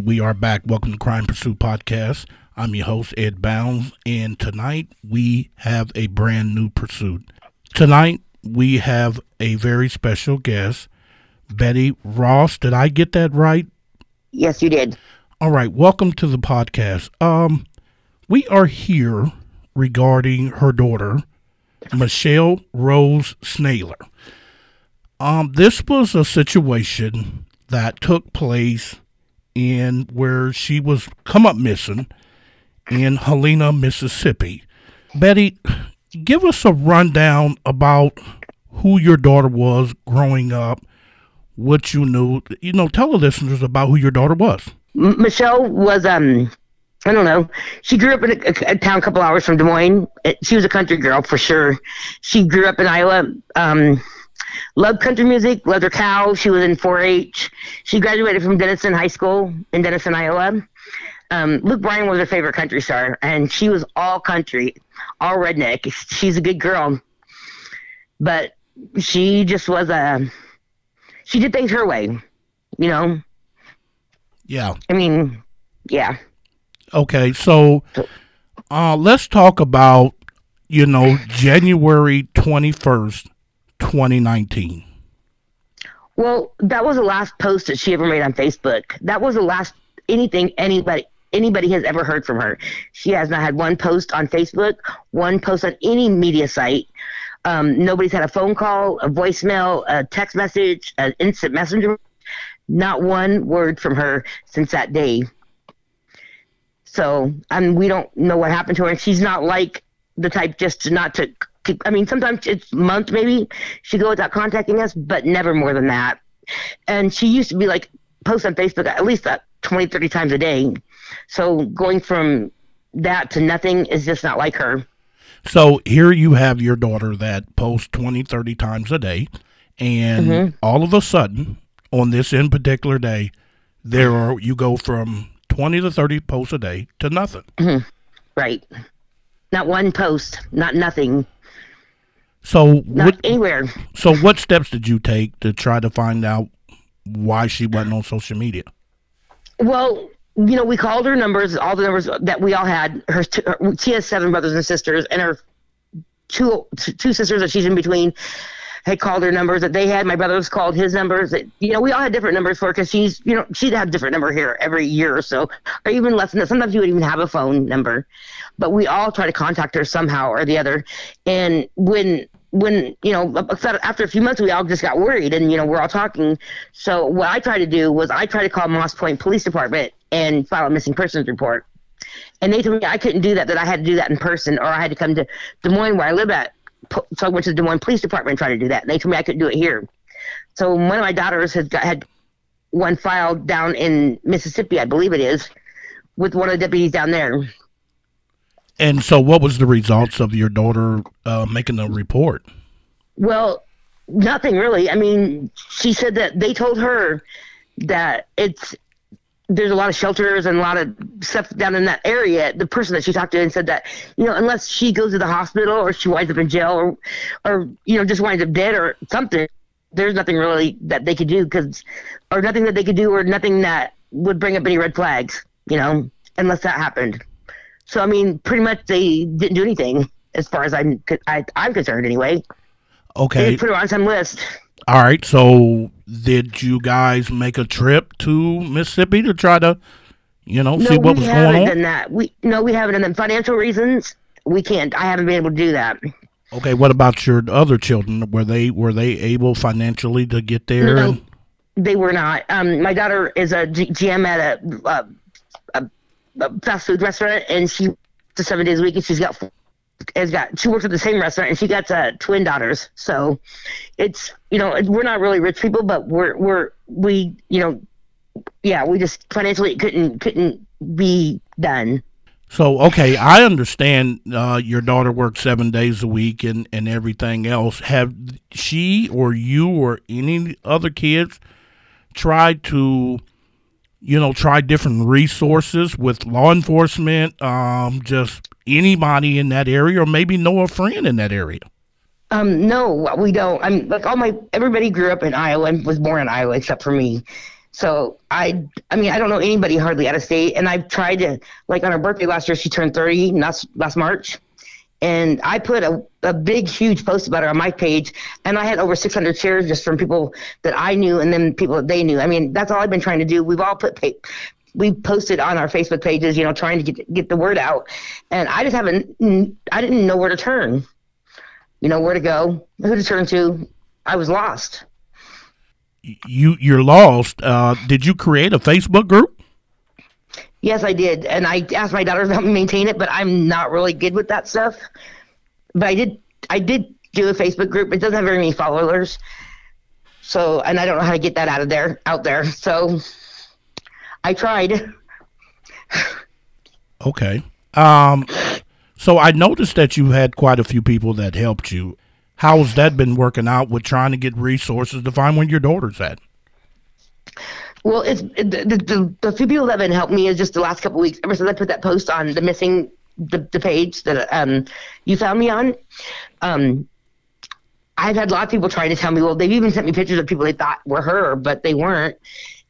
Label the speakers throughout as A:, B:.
A: Right, we are back. Welcome to Crime Pursuit Podcast. I'm your host, Ed Bounds, and tonight we have a brand new pursuit. Tonight we have a very special guest, Betty Ross. Did I get that right?
B: Yes, you did.
A: All right, welcome to the podcast. Um, we are here regarding her daughter, Michelle Rose Schneller. Um, this was a situation that took place in where she was come up missing in Helena, Mississippi. Betty, give us a rundown about who your daughter was growing up, what you knew. You know, tell the listeners about who your daughter was.
B: Michelle was um I don't know. She grew up in a, a, a town a couple hours from Des Moines. She was a country girl for sure. She grew up in Iowa. Um, loved country music. Loved her cow. She was in 4-H. She graduated from Denison High School in Denison, Iowa. Um, Luke Bryan was her favorite country star, and she was all country, all redneck. She's a good girl, but she just was a. She did things her way, you know.
A: Yeah.
B: I mean, yeah.
A: Okay, so uh, let's talk about you know January twenty first, twenty nineteen.
B: Well, that was the last post that she ever made on Facebook. That was the last anything anybody anybody has ever heard from her. She has not had one post on Facebook, one post on any media site. Um, nobody's had a phone call, a voicemail, a text message, an instant messenger. Not one word from her since that day. So, mean, we don't know what happened to her. And she's not like the type just not to. I mean, sometimes it's month maybe she go without contacting us, but never more than that. And she used to be like post on Facebook at least that 20, 30 times a day. So going from that to nothing is just not like her.
A: So here you have your daughter that posts 20, 30 times a day. And
B: Mhm.
A: all of a sudden, on this in particular day, there are you go from 20 to 30 posts a day to nothing.
B: Right. Not one post, not nothing,
A: So
B: not
A: what,
B: anywhere.
A: so what steps did you take to try to find out why she wasn't on social media?
B: Well, you know, we called her numbers, all the numbers that we all had. Her, her she has seven brothers and sisters, and her two two sisters that she's in between had called her numbers that they had. My brother's called his numbers. That, you know, we all had different numbers for her because she's, you know, she'd have different number here every year or so, or even less than that. Sometimes you would even have a phone number, but we all try to contact her somehow or the other. And when when you know after a few months we all just got worried and you know we're all talking so what i tried to do was i tried to call moss point police department and file a missing persons report and they told me i couldn't do that that i had to do that in person or i had to come to des moines where i live at so i went to the des moines police department and tried to do that and they told me i couldn't do it here so one of my daughters had got, had one filed down in mississippi i believe it is with one of the deputies down there
A: And so what was the results of your daughter uh, making a report?
B: Well, nothing really. I mean, she said that they told her that it's there's a lot of shelters and a lot of stuff down in that area. The person that she talked to and said that you know unless she goes to the hospital or she winds up in jail or or you know just winds up dead or something, there's nothing really that they could do because or nothing that they could do or nothing that would bring up any red flags. You know, unless that happened. So I mean, pretty much they didn't do anything as far as I'm I, I'm concerned anyway. They
A: Okay.
B: didn't put her on some list.
A: All right. So did you guys make a trip to Mississippi to try to, you know, see what was going on?
B: done that. We no, we haven't done that. Financial reasons, we can't. I haven't been able to do that.
A: Okay. What about your other children? Were they were they able financially to get there?
B: No.
A: and-
B: They were not. Um, my daughter is a G- GM at a, a, a, a fast food restaurant, and she to seven days a week, and she's got has got she works at the same restaurant, and she got uh, twin daughters. So it's you know we're not really rich people, but we're we're we you know yeah we just financially couldn't couldn't be done.
A: So okay, I understand uh, your daughter works seven days a week and and everything else. Have she or you or any other kids tried to, you know, try different resources with law enforcement? Um, just anybody in that area, or maybe know a friend in that area.
B: Um, no, we don't. I'm like all my everybody grew up in Iowa and was born in Iowa except for me. So I, I mean, I don't know anybody hardly out of state, and I've tried to like on her birthday last year. She turned thirty last last March, and I put a, a big huge post about it on my page, and I had over 600 shares just from people that I knew and then people that they knew. I mean, that's all I've been trying to do. We've all put we posted on our Facebook pages, you know, trying to get get the word out, and I just haven't. I didn't know where to turn, you know, where to go, who to turn to. I was lost
A: you you're lost. Uh, did you create a Facebook group?
B: Yes, I did, and I asked my daughter to help me maintain it, but I'm not really good with that stuff. But I did I did do a Facebook group. It doesn't have very many followers, so and I don't know how to get that out of there out there. So I tried.
A: okay. Um. So I noticed that you had quite a few people that helped you. How's that been working out with trying to get resources to find where your daughter's at?
B: Well, it's the, the, the few people that have been helping me is just the last couple weeks. Ever since I put that post on the missing the, the page that um you found me on, um, I've had a lot of people trying to tell me. Well, they've even sent me pictures of people they thought were her, but they weren't.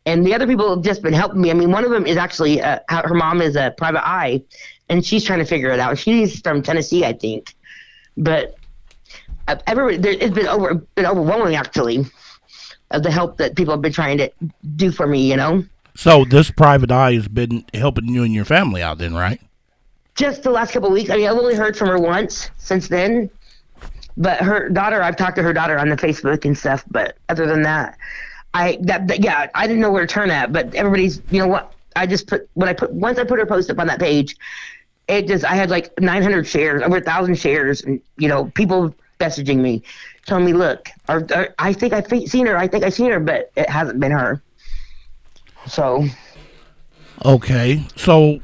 B: And the other people have just been helping me. I mean, one of them is actually uh, her mom is a private eye, and she's trying to figure it out. She's from Tennessee, I think, but everybody there, it's been over been overwhelming actually of the help that people have been trying to do for me you know?
A: So this private eye has been helping you and your family out then right?
B: Just the last couple of weeks. I mean i've only heard from her once since then. But her daughter i've talked to her daughter on the facebook and stuff but other than that i that, that yeah i didn't know where to turn at but everybody's you know what? I just put when i put once i put her post up on that page it just i had like 900 shares over a thousand shares and you know people messaging me, telling me, "Look, or, or, I think I've seen her. I think I've seen her, but it hasn't been her." So.
A: Okay, so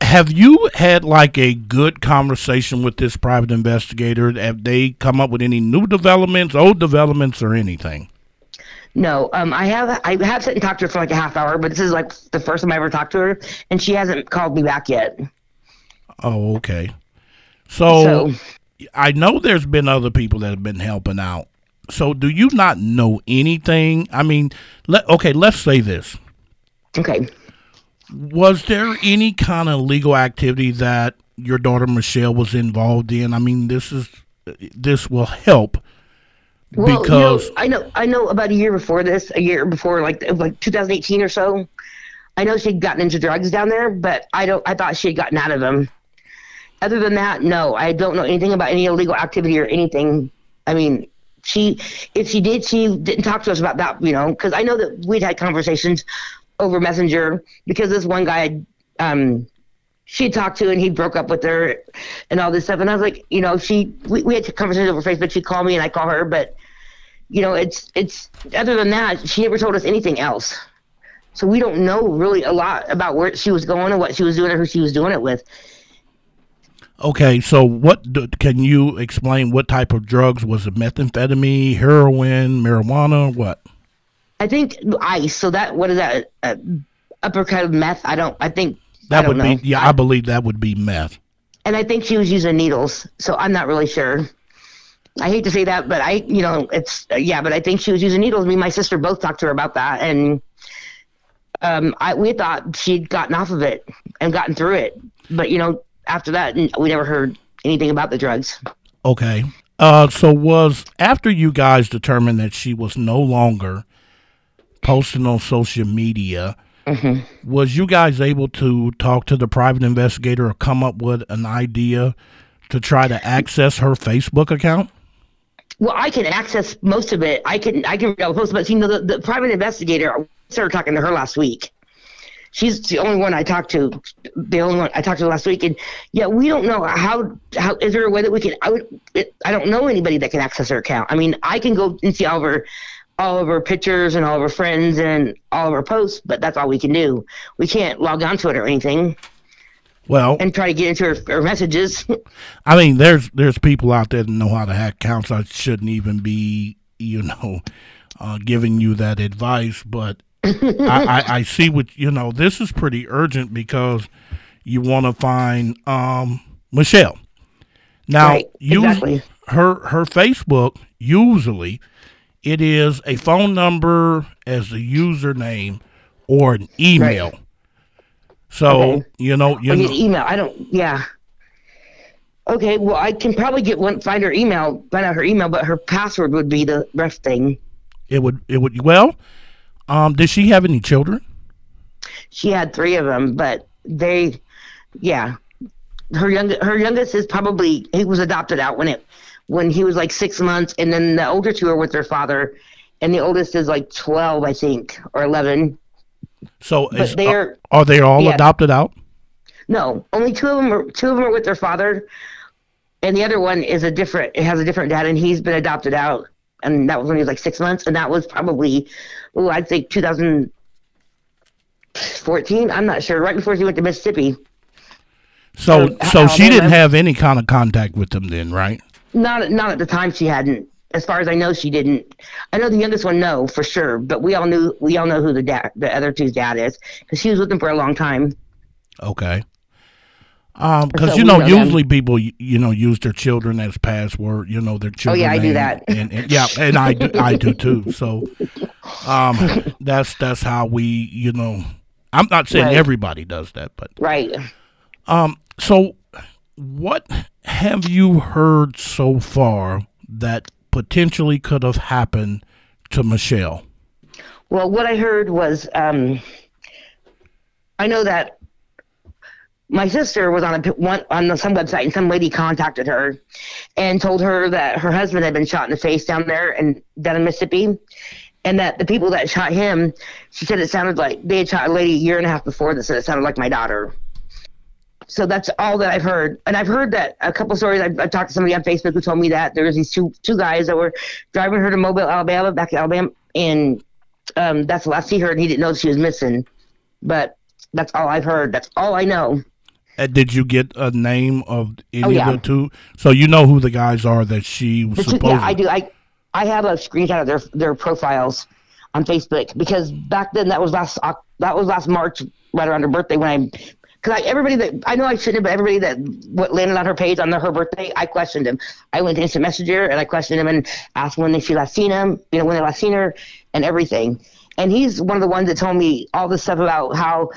A: have you had like a good conversation with this private investigator? Have they come up with any new developments, old developments, or anything?
B: No, um, I have I have sat and talked to her for like a half hour, but this is like the first time I ever talked to her, and she hasn't called me back yet.
A: Oh, okay. So, so I know there's been other people that have been helping out. So do you not know anything? I mean, let okay, let's say this.
B: Okay.
A: Was there any kind of legal activity that your daughter Michelle was involved in? I mean, this is this will help
B: well, because you know, I know I know about a year before this, a year before like like 2018 or so. I know she'd gotten into drugs down there, but I don't. I thought she'd gotten out of them other than that, no, I don't know anything about any illegal activity or anything. I mean, she, if she did, she didn't talk to us about that, you know, because I know that we'd had conversations over Messenger because this one guy, um, she talked to and he broke up with her and all this stuff. And I was like, you know, she, we, we had conversations over Facebook. She called me and I call her, but you know, it's, it's, other than that, she never told us anything else. So we don't know really a lot about where she was going or what she was doing or who she was doing it with.
A: Okay, so what do, can you explain? What type of drugs was it? Methamphetamine, heroin, marijuana, what?
B: I think ice. So that what is that? Uh, uppercut of meth? I don't. I think
A: that
B: I
A: would
B: know.
A: be. Yeah, I, I believe that would be meth.
B: And I think she was using needles. So I'm not really sure. I hate to say that, but I, you know, it's uh, yeah, but I think she was using needles. Me and my sister both talked to her about that, and um, I we thought she'd gotten off of it and gotten through it, but you know, after that, we never heard anything about the drugs.
A: Okay. Uh, so was after you guys determined that she was no longer posting on social media, mm-hmm. was you guys able to talk to the private investigator or come up with an idea to try to access her Facebook account?
B: Well, I can access most of it. I can I can post, but you know the, the private investigator I started talking to her last week she's the only one I talked to, the only one I talked to last week, and yeah, we don't know how how is there a way that we can? I would, it, I don't know anybody that can access her account. I mean, I can go and see all of her all of her pictures and all of her friends and all of her posts, but that's all we can do. We can't log on to it or anything.
A: Well,
B: and try to get into her, her messages.
A: I mean, there's there's people out there that know how to hack accounts. I shouldn't even be, you know, uh, giving you that advice, but I, I, I, see what you know. This is pretty urgent because you want to find um, Michelle. Now,
B: right, exactly.
A: her her Facebook usually it is a phone number as the username or an email. So
B: Okay.
A: you know, you
B: I
A: know,
B: email. I don't. Yeah. Okay. Well, I can probably get one. Find her email. Find out her email, but her password would be the rest thing.
A: it would it would well. Um, did she have any children?
B: She had three of them, but they, yeah, her young her youngest is probably he was adopted out when it when he was like six months, and then the older two are with their father, and the oldest is like twelve, I think, or eleven.
A: So is, uh,
B: they're
A: are they all
B: yeah.
A: adopted out?
B: no, only two of them are two of them are with their father, and the other one is a different. It has a different dad, and he's been adopted out, and that was when he was like six months, and that was probably, oh, I'd say 2014. I'm not sure. Right before she went to Mississippi.
A: So so she didn't have any kind of contact with them then, right?
B: Not not at the time. She hadn't. As far as I know, she didn't. I know the youngest one, no, for sure. But we all knew. We all know who the dad, the other two's dad is, because she was with them for a long time.
A: Okay. Um, because
B: So
A: you know,
B: know them.
A: usually people, you know, use their children as password. You know, their children.
B: Oh, yeah, I do that.
A: and, and yeah, and I do, I do too. So, um, that's that's how we, you know, I'm not saying
B: Right.
A: everybody does that, but
B: Right.
A: um, so what have you heard so far that potentially could have happened to Michelle?
B: Well, what I heard was, um, I know that my sister was on a one on some website, and some lady contacted her and told her that her husband had been shot in the face down there and down in Mississippi, and that the people that shot him, she said it sounded like they had shot a lady a year and a half before that said it sounded like my daughter. So that's all that I've heard, and I've heard that a couple stories. I've, I've talked to somebody on Facebook who told me that there was these two two guys that were driving her to Mobile, Alabama, back in Alabama, and um, that's the last he heard. He didn't know she was missing, but that's all I've heard. That's all I know.
A: Uh, did you get a name of any
B: Oh, yeah.
A: of the two? So you know who the guys are that she was supposed.
B: yeah, I do. I I have a screenshot of their their profiles on Facebook because back then that was last that was last March, right around her birthday when I. Because everybody that I know I shouldn't, have, but everybody that what landed on her page on the, her birthday, I questioned him. I went to instant messenger and I questioned him and asked when she last seen him, you know, when they last seen her, and everything. And he's one of the ones that told me all this stuff about how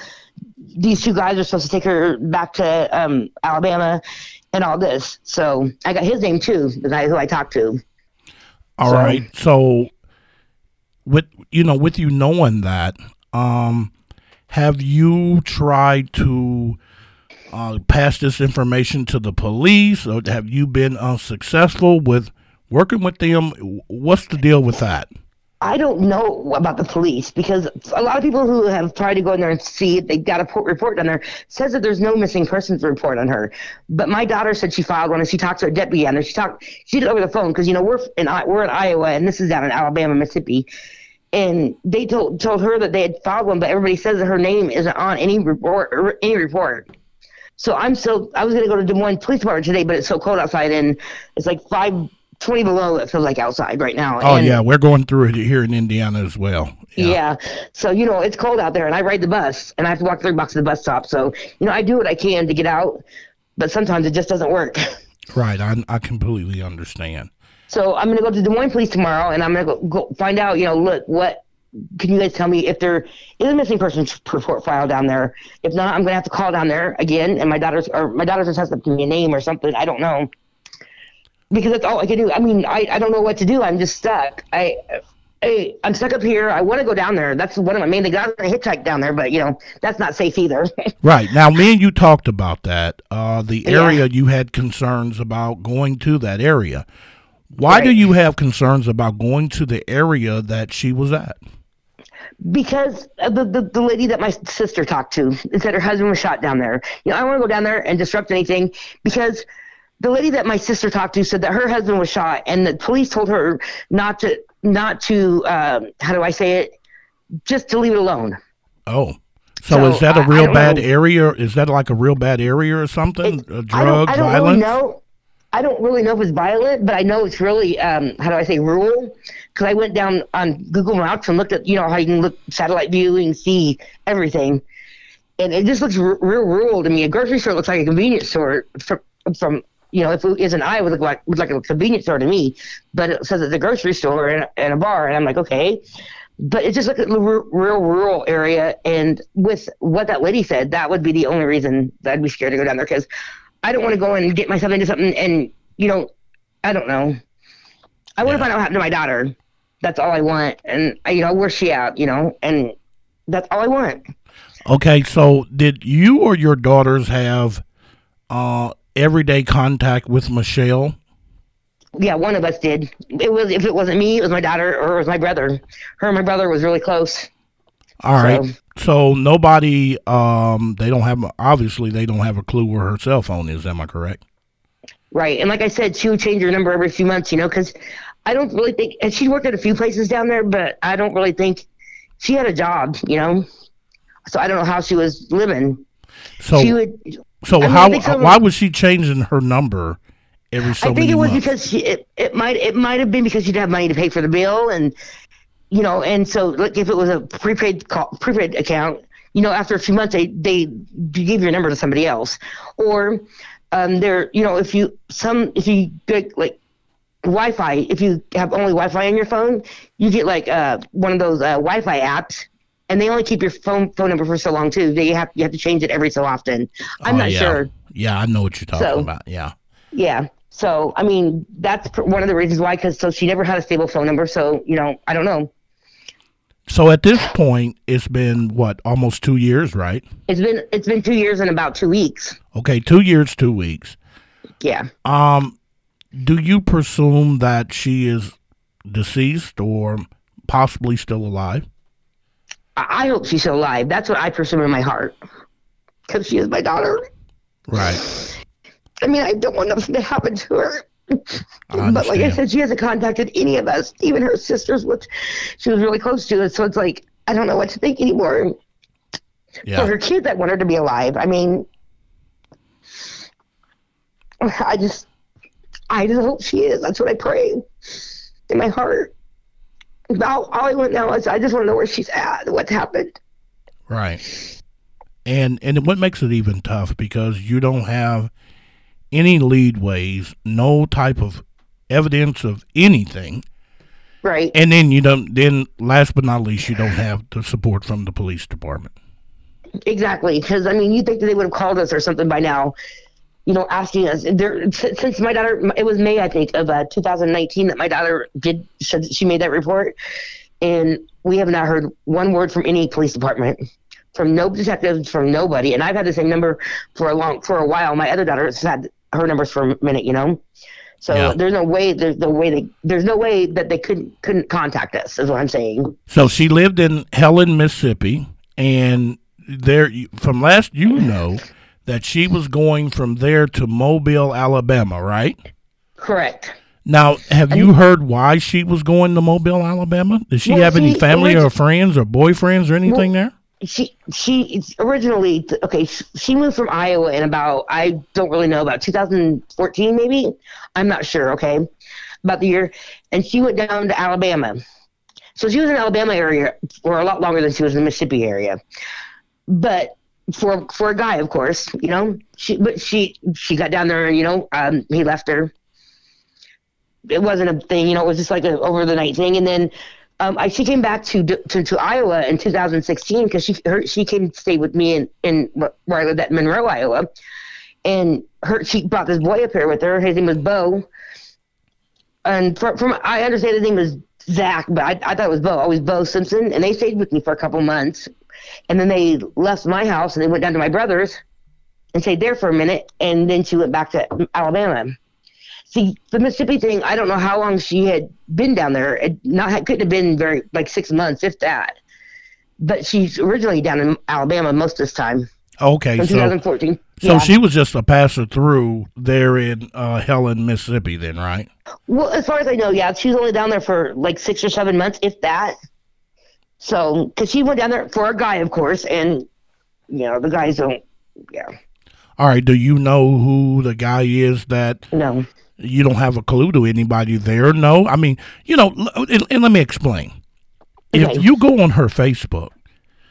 B: these two guys are supposed to take her back to um, Alabama and all this. So I got his name too, the guy who I talked to.
A: All
B: So-
A: right. So with you know, with you knowing that, um, have you tried to uh, pass this information to the police, or have you been unsuccessful with working with them? What's the deal with that?
B: I don't know about the police because a lot of people who have tried to go in there and see if they got a po- report down there says that there's no missing persons report on her. But my daughter said she filed one and she talked to a deputy on there. She talked, she did it over the phone because you know we're in we're in Iowa and this is down in Alabama, Mississippi, and they told told her that they had filed one, but everybody says that her name isn't on any report or any report. So I'm so I was gonna go to Des Moines Police Department today, but it's so cold outside and it's like five twenty below. It feels like outside right now.
A: Oh
B: And-
A: yeah, we're going through it here in Indiana as well.
B: yeah. So, you know, it's cold out there and I ride the bus and I have to walk three blocks to the bus stop. So, you know, I do what I can to get out, but sometimes it just doesn't work.
A: Right. I I completely understand.
B: So I'm going to go to Des Moines Police tomorrow and I'm going to go, go find out, you know, look, what can you guys tell me if there is a missing persons report file down there? If not, I'm going to have to call down there again and my daughter's, or my daughter's has to give me a name or something. I don't know. Because that's all I can do. I mean, I, I don't know what to do. I'm just stuck. I, I I'm stuck up here. I want to go down there. That's one of my main things. I was going to hitchhike down there, but you know that's not safe either.
A: Right. Now, me and you talked about that. Uh, the
B: Yeah.
A: area you had concerns about going to that area. Why do you have concerns about going to the area that she was at?
B: because the, the the lady that my sister talked to said her husband was shot down there. You know, I don't want to go down there and disrupt anything because the lady that my sister talked to said that her husband was shot, and the police told her not to not to um, how do I say it, just to leave it alone.
A: Oh. So,
B: So,
A: is that a real bad
B: know.
A: area? Is that like a real bad area or something? Uh,
B: I
A: drugs,
B: don't, I don't
A: violence?
B: really know. I don't really know if it's violent, but I know it's really um, how do I say rural? Because I went down on Google Maps and looked at you know how you can look satellite view and see everything, and it just looks r- real rural to me. A grocery store looks like a convenience store from from you know, if it is an I, would look like would like a convenience store to me, but it says it's a grocery store and, and a bar, and I'm like, okay. But it's just like a real real rural area, and with what that lady said, that would be the only reason that I'd be scared to go down there because I don't want to go and get myself into something, and you know, I don't know. I want to
A: Yeah.
B: find out what happened to my daughter. That's all I want, and you know, where's she at? You know, and that's all I want.
A: Okay, so did you or your daughters have uh, everyday contact with Michelle?
B: Yeah, one of us did. It was if it wasn't me, it was my daughter or it was my brother. Her and my brother was really close.
A: All right.
B: So-
A: So nobody, um, they don't have, obviously, they don't have a clue where her cell phone is. Am I correct?
B: Right. And like I said, she would change her number every few months, you know, because I don't really think, and she worked at a few places down there, but I don't really think she had a job, you know. So I don't know how she was living.
A: So,
B: she would,
A: so
B: I mean,
A: how? why was she changing her number every so
B: I think it was
A: months?
B: because she, it, it might, it might have been because she didn't have money to pay for the bill. And, you know, and so like if it was a prepaid call, prepaid account, you know, after a few months, they, they give your number to somebody else. Or, um, there, you know, if you, some, if you get like, Wi-Fi. If you have only Wi-Fi on your phone, you get like uh, one of those uh, Wi-Fi apps, and they only keep your phone phone number for so long too. They have you have to change it every so often. I'm
A: Oh,
B: not
A: yeah.
B: sure.
A: Yeah, I know what you're talking
B: So-
A: about. Yeah.
B: Yeah. So I mean, that's pr- one of the reasons why. Because so she never had a stable phone number. So you know, I don't know.
A: So at this point, it's been what almost two years, right?
B: It's been it's been two years and about two weeks.
A: Okay, two years, two weeks.
B: Yeah.
A: Um, do you presume that she is deceased or possibly still alive?
B: I, hope she's still alive. That's what I presume in my heart. Because she is my daughter.
A: Right.
B: I mean, I don't want nothing to happen to her. But like I said, she hasn't contacted any of us, even her sisters, which she was really close to. So it's like I don't know what to think anymore. For her kids, I want her to be alive. I mean, I just, I just hope she is. That's what I pray in my heart. All, all I want now is I just want to know where she's at, what's happened.
A: Right. And and what makes it even tough because you don't have any leadways, no type of evidence of anything.
B: Right.
A: And then you don't then last but not least you don't have the support from the police department.
B: Exactly, because I mean, you think that they would have called us or something by now, you know, asking us. There, since my daughter, it was May, I think, of uh, 2019 that my daughter did said she made that report, and we have not heard one word from any police department, from no detectives, from nobody. And I've had the same number for a long, for a while. My other daughter has had her numbers for a minute, you know. So
A: Yeah.
B: there's no way, there's no way they, there's no way that they couldn't couldn't contact us. Is what I'm saying.
A: So she lived in Helen, Mississippi, and there from last you know that she was going from there to Mobile, Alabama, right?
B: Correct.
A: Now, have you heard why she was going to Mobile, Alabama? Did she
B: Well,
A: have any
B: she
A: family or friends or boyfriends or anything there?
B: she she originally okay she moved from iowa in about i don't really know about 2014 maybe i'm not sure okay about the year and she went down to alabama so she was in alabama area for a lot longer than she was in the mississippi area but for for a guy of course you know? She but she she got down there and you know um he left her. It wasn't a thing you know it was just like a over the night thing. And then um, I, she came back to, to to Iowa in 2016 because she her, she came to stay with me in, in where I lived at Monroe, Iowa, and her she brought this boy up here with her. His name was Bo, and from, from I understand his name was Zach, but I, I thought it was Bo. Always Bo Simpson, and they stayed with me for a couple months, and then they left my house and they went down to my brother's and stayed there for a minute, and then she went back to Alabama. See, the Mississippi thing, I don't know how long she had been down there. It not couldn't have been very like six months, if that. But she's originally down in Alabama most of this time
A: Okay, so
B: 2014.
A: so
B: yeah.
A: she was just a passer through there in uh, Helen, Mississippi, then, right?
B: well, as far as I know, yeah, she was only down there for like six or seven months, if that. So, because she went down there for a guy, of course, and you know the guys don't. Yeah,
A: All right. Do you know who the guy is that
B: no.
A: you don't have a clue to anybody there? No. I mean, you know, and, and let me explain. If
B: Okay.
A: you go on her Facebook,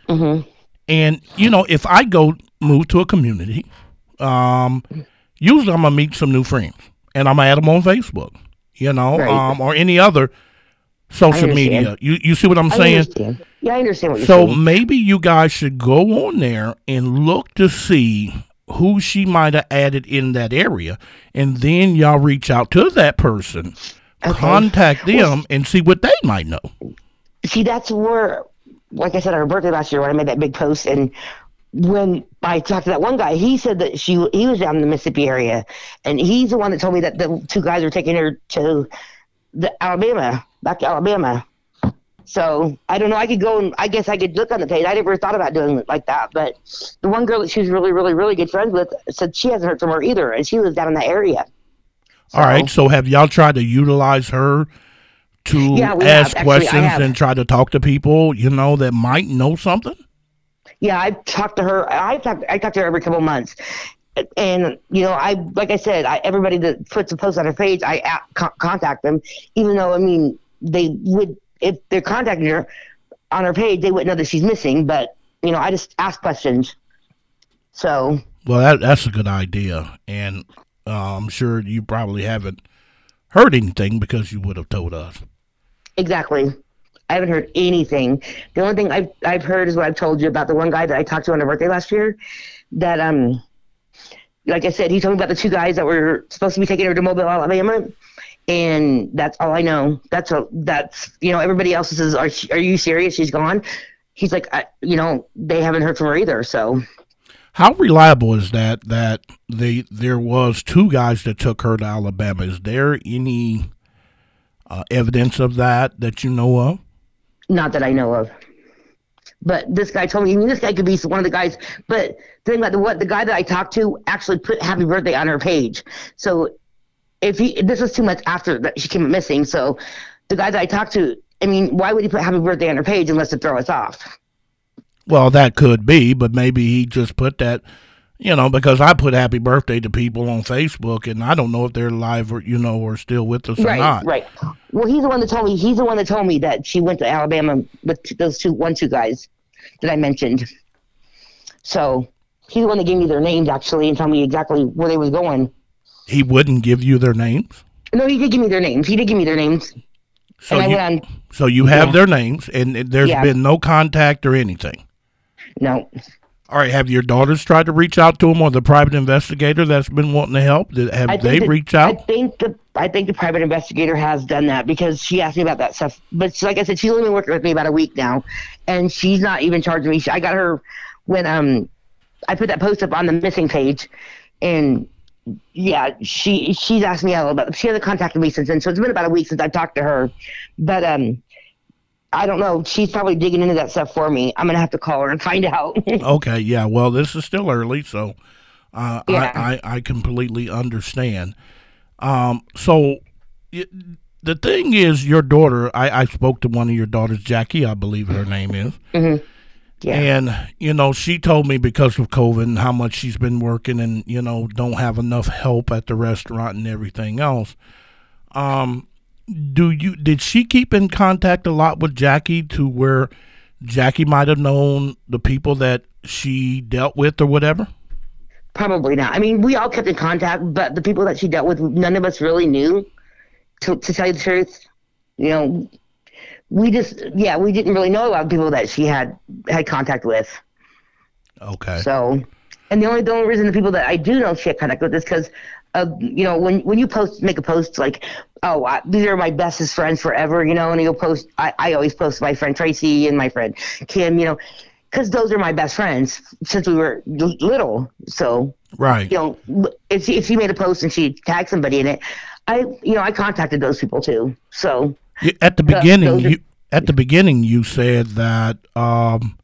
B: mm-hmm.
A: and you know, if I go move to a community, um, usually I'm gonna meet some new friends and I'm gonna add them on Facebook, you know,
B: Right.
A: um, or any other social media. You you see what I'm saying?
B: Yeah, I understand what you're
A: So
B: saying.
A: maybe you guys should go on there and look to see who she might have added in that area, and then y'all reach out to that person,
B: Okay.
A: contact them, and see what they might know.
B: See, that's where, like I said, on her birthday last year when I made that big post, and when I talked to that one guy, he said that she he was down in the Mississippi area, and he's the one that told me that the two guys were taking her to the Alabama, back to Alabama. So I don't know. I could go and I guess I could look on the page. I never thought about doing it like that, but the one girl that she was really, really, really good friends with said she hasn't heard from her either, and she lives down in that area.
A: All right. So have y'all tried to utilize her to
B: Yeah,
A: ask
B: Actually,
A: questions and try to talk to people, you know, that might know something?
B: Yeah, I've talked to her. I talked. I talk to her every couple months, and you know, I like I said, I, everybody that puts a post on her page, I a- con- contact them, even though I mean they would if they're contacting her on her page, they wouldn't know that she's missing. But you know, I just ask questions. So
A: Well, that, that's a good idea. And uh, I'm sure you probably haven't heard anything because you would have told us.
B: exactly. I haven't heard anything. The only thing I've I've heard is what I've told you about the one guy that I talked to on her birthday last year. That um, like I said, he told me about the two guys that were supposed to be taking her to Mobile, Alabama, and that's all I know. That's a that's you know everybody else says, "Are she, are you serious? She's gone." He's like, I, you know, they haven't heard from her either. So
A: How reliable is that? That they there was two guys that took her to Alabama. Is there any uh, evidence of that that you know of?
B: not that I know of. But this guy told me, mean, this guy could be one of the guys. But the thing about the what the guy that I talked to actually put happy birthday on her page. So if he this was two months after that she came missing. So the guy that I talked to, I mean, why would he put happy birthday on her page unless to throw us off?
A: Well, that could be, but maybe he just put that, you know, because I put happy birthday to people on Facebook, and I don't know if they're alive or you know or still with us or
B: right,
A: not.
B: right. Well, he's the one that told me. He's the one that told me that she went to Alabama with those two, one, two guys that I mentioned. So he's the one that gave me their names actually and told me exactly where they was going.
A: He wouldn't give you their names,
B: No, he did give me their names. He did give me their names.
A: so
B: and I
A: you
B: went on.
A: so you have
B: Yeah.
A: their names, and there's
B: Yeah.
A: been no contact or anything.
B: No,
A: All right, have your daughters tried to reach out to him or the private investigator that's been wanting to help? Did, have they
B: that-
A: reached
B: I
A: out?
B: think the I think the private investigator has done that because she asked me about that stuff. But she, like I said, she's only been working with me about a week now, and she's not even charging me. She, I got her when um I put that post up on the missing page, and yeah, she she's asked me all about. She hasn't contacted me since then, so it's been about a week since I've talked to her. But um, I don't know. She's probably digging into that stuff for me. I'm gonna have to call her and find out.
A: Okay, yeah. Well, this is still early, so uh,
B: Yeah.
A: I, I I completely understand. Um, so it, the thing is, your daughter. I, I spoke to one of your daughters, Jackie, I believe her name is,
B: yeah.
A: and you know she told me because of COVID and how much she's been working, and you know don't have enough help at the restaurant and everything else. Um, do you did she keep in contact a lot with Jackie to where Jackie might have known the people that she dealt with or whatever?
B: Probably not. I mean, we all kept in contact, but the people that she dealt with, none of us really knew. To, to tell you the truth, you know, we just yeah, we didn't really know a lot of people that she had had contact with.
A: Okay.
B: So, and the only the only reason the people that I do know she had contact with is because of you know when when you post make a post like oh I, these are my bestest friends forever you know and you'll post I, I always post my friend Tracy and my friend Kim you know because those are my best friends since we were little so
A: Right.
B: you know, if she, if she made a post and she tagged somebody in it, I, you know, I contacted those people too. So
A: At the
B: Yeah,
A: beginning,
B: are-
A: you at the beginning you said that um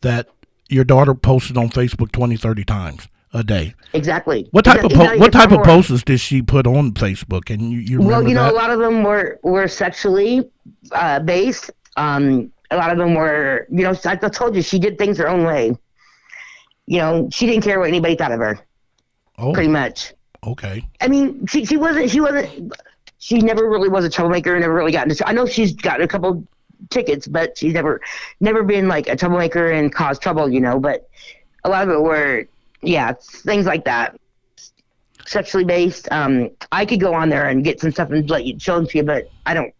A: that your daughter posted on Facebook 20, 30 times a day.
B: exactly.
A: What type of po- what type of posts did she put on Facebook? And you, you
B: Well, you know,
A: that?
B: a lot of them were were sexually uh, based. Um, a lot of them were, you know, I I told you she did things her own way. You know, she didn't care what anybody thought of her,
A: oh,
B: pretty much.
A: okay.
B: I mean, she she wasn't she wasn't she never really was a troublemaker. Never really got into. I know she's got a couple tickets, but she's never never been like a troublemaker and caused trouble. You know, but a lot of it were yeah things like that. sexually based. Um, I could go on there and get some stuff and let you show them to you, but I don't.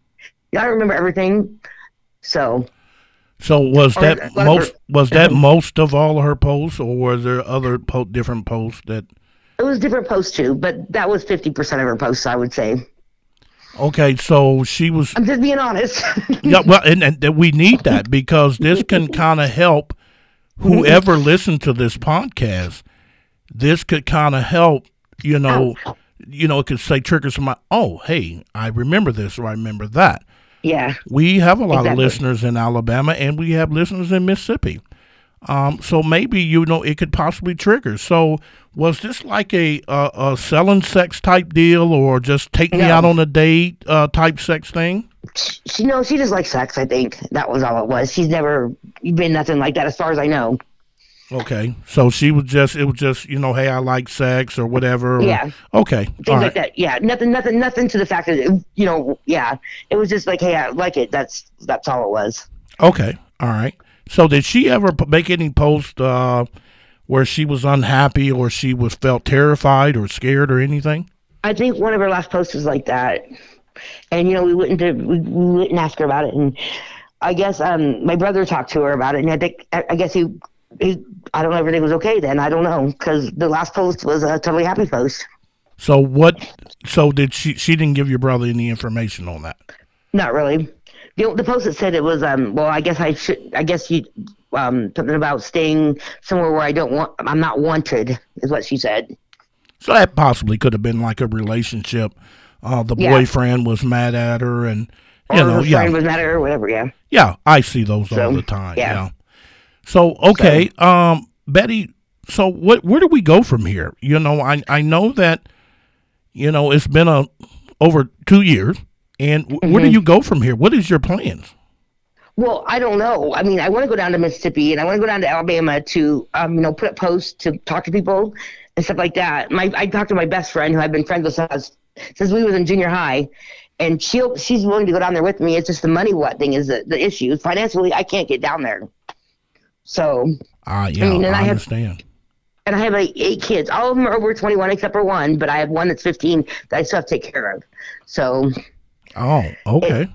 B: I don't remember everything. So
A: So was that most was that most of all of her posts, or were there other po- different posts that?
B: it was different posts too, but that was fifty percent of her posts, I would say.
A: Okay, so she was
B: I'm just being honest.
A: yeah. Well, and, and that we need that because this can kind of help whoever listens to this podcast. This could kind of help. You know, you know, it could say trigger somebody. Oh, hey, I remember this or I remember that.
B: yeah.
A: We have a lot of listeners in Alabama and we have listeners in Mississippi. Um, so maybe you know it could possibly trigger. So was this like a a, a selling sex type deal, or just take me out on a date uh, type sex thing?
B: She no, she just likes sex. I think that was all it was. She's never been nothing like that, as far as I know.
A: Okay, so she was just it was just you know hey I like sex or whatever. or-
B: Yeah.
A: Okay.
B: Things
A: All
B: like
A: right.
B: that. Yeah. Nothing. Nothing. Nothing to the fact that it, you know. Yeah. It was just like, hey, I like it. That's that's all it was.
A: Okay. All right. So did she ever make any post uh, where she was unhappy or she was felt terrified or scared or anything?
B: I think one of her last posts was like that, and you know we wouldn't we, we wouldn't ask her about it, and I guess um my brother talked to her about it, and I think I, I guess he, he I don't know everything was okay then I don't know because the last post was a totally happy post.
A: So what? So did she? She didn't give your brother any information on that.
B: Not really. The, the post that said it was um well I guess I should I guess you um something about staying somewhere where I don't want I'm not wanted is what she said.
A: So that possibly could have been like a relationship. Uh, the
B: Yeah.
A: boyfriend was mad at her, and you
B: or
A: know, yeah,
B: was mad at her whatever. Yeah.
A: yeah, I see those all the time. Yeah.
B: yeah.
A: So okay, um, Betty. So what? Where do we go from here? You know, I I know that, you know, it's been a over two years, and w- where
B: Mm-hmm.
A: do you go from here? What is your plans?
B: Well, I don't know. I mean, I want to go down to Mississippi and I want to go down to Alabama to, um, you know, put up posts to talk to people and stuff like that. My, I talked to my best friend who I've been friends with since, since we was in junior high, and she'll she's willing to go down there with me. It's just the money what thing is the, the issue. Financially, I can't get down there. So,
A: Ah, yeah, I,
B: mean, and I have-
A: understand.
B: and I have like eight kids. All of them are over 21 except for one, but I have one that's 15 that I still have to take care of. So,
A: oh, okay.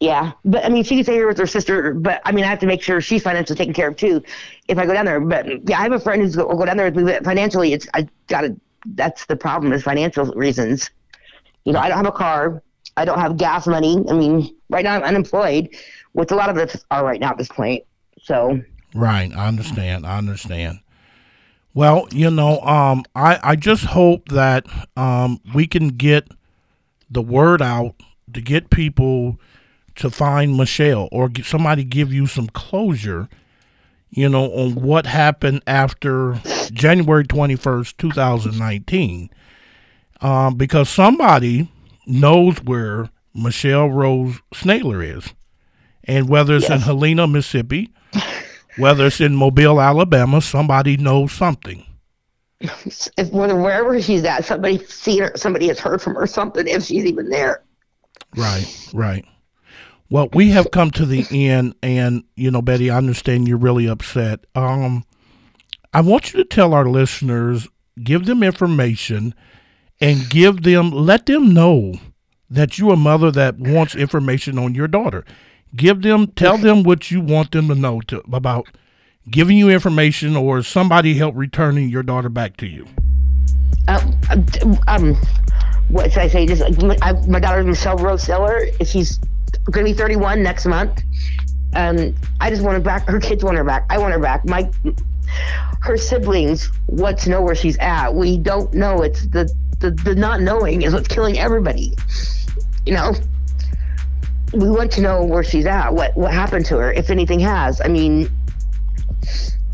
B: Yeah, but I mean, she can stay here with her sister, but I mean, I have to make sure she's financially taken care of too if I go down there. But yeah, I have a friend who's will go down there with me, but financially, it's I gotta. That's the problem is financial reasons. You know, I don't have a car. I don't have gas money. I mean, right now I'm unemployed, which a lot of us are right now at this point. So
A: Right, I understand. I understand. Well, you know, um, I I just hope that um we can get the word out to get people to find Michelle or somebody give you some closure, you know, on what happened after January twenty first, two thousand nineteen. Um, because somebody knows where Michelle Rose Schneller is, and whether it's in Helena, Mississippi, whether it's in Mobile, Alabama, somebody knows something.
B: if wherever she's at, somebody seen her, somebody has heard from her something if she's even there.
A: Right, right. Well, we have come to the end, and you know, Betty, I understand you're really upset. Um, I want you to tell our listeners, give them information, and give them, let them know that you're a mother that wants information on your daughter. Give them, tell them what you want them to know to, about giving you information or somebody help returning your daughter back to you.
B: Um, um, what should I say? Just I, my daughter's Michelle Rose Schneller. She's going to be 31 next month. Um, I just want her back. Her kids want her back. I want her back. My, her siblings want to know where she's at. We don't know. It's the the, the not knowing is what's killing everybody. You know. We want to know where she's at. What what happened to her, if anything has. I mean,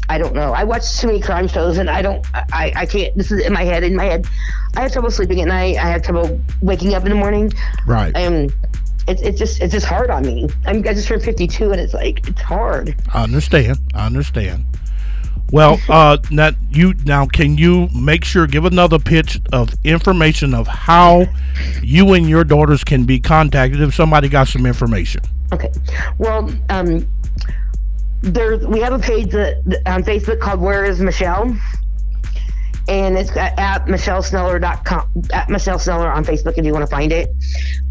B: I don't know. I watch too many crime shows, and I don't. I, I can't. This is in my head. In my head, I have trouble sleeping at night. I have trouble waking up in the morning.
A: Right.
B: And it's it's just it's just hard on me. I'm, I just turned 52, and it's like it's hard.
A: I understand. I understand. Well, uh, now you now can you make sure give another pitch of information of how you and your daughters can be contacted if somebody got some information.
B: Okay. Well, um, there we have a page that- on Facebook called Where Is Michelle, and it's at, at michelleschneller.com at Michelle Schneller on Facebook if you want to find it.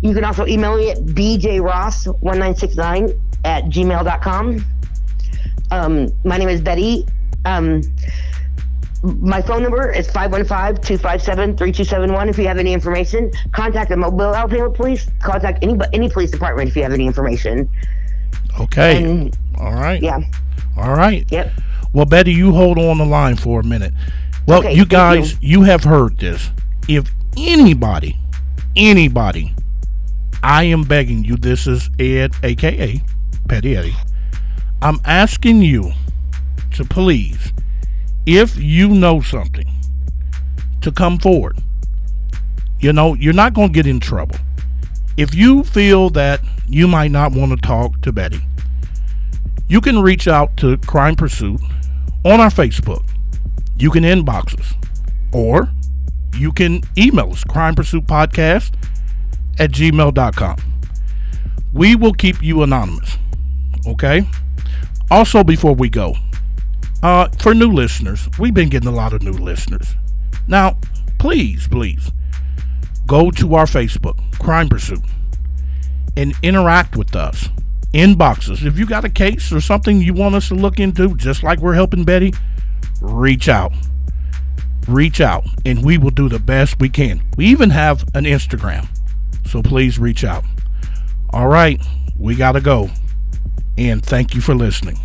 B: You can also email me at bjross1969 at gmail.com. Um, my name is Betty. Um, my phone number is 515-257-3271 if you have any information. Contact the Mobile, Alabama Police. Contact any any police department if you have any information.
A: Okay.
B: And
A: All right.
B: yeah,
A: All right.
B: yep.
A: Well, Betty, you hold on the line for a minute. Well,
B: Okay,
A: you guys, you. have heard this. If anybody, anybody, I am begging you, this is Ed, aka Petty Eddie. I'm asking you to please, if you know something, to come forward. You know, you're not going to get in trouble. If you feel that you might not want to talk to Betty, you can reach out to Crime Pursuit on our Facebook. You can inbox us or you can email us crime pursuit podcast at gmail.com. We will keep you anonymous. Okay? Also, before we go, uh, for new listeners, we've been getting a lot of new listeners. Now, please, please go to our Facebook, Crime Pursuit, and interact with us. Inbox us. If you got a case or something you want us to look into, just like we're helping Betty, reach out. Reach out, and we will do the best we can. We even have an Instagram, so please reach out. All right, we got to go. And thank you for listening.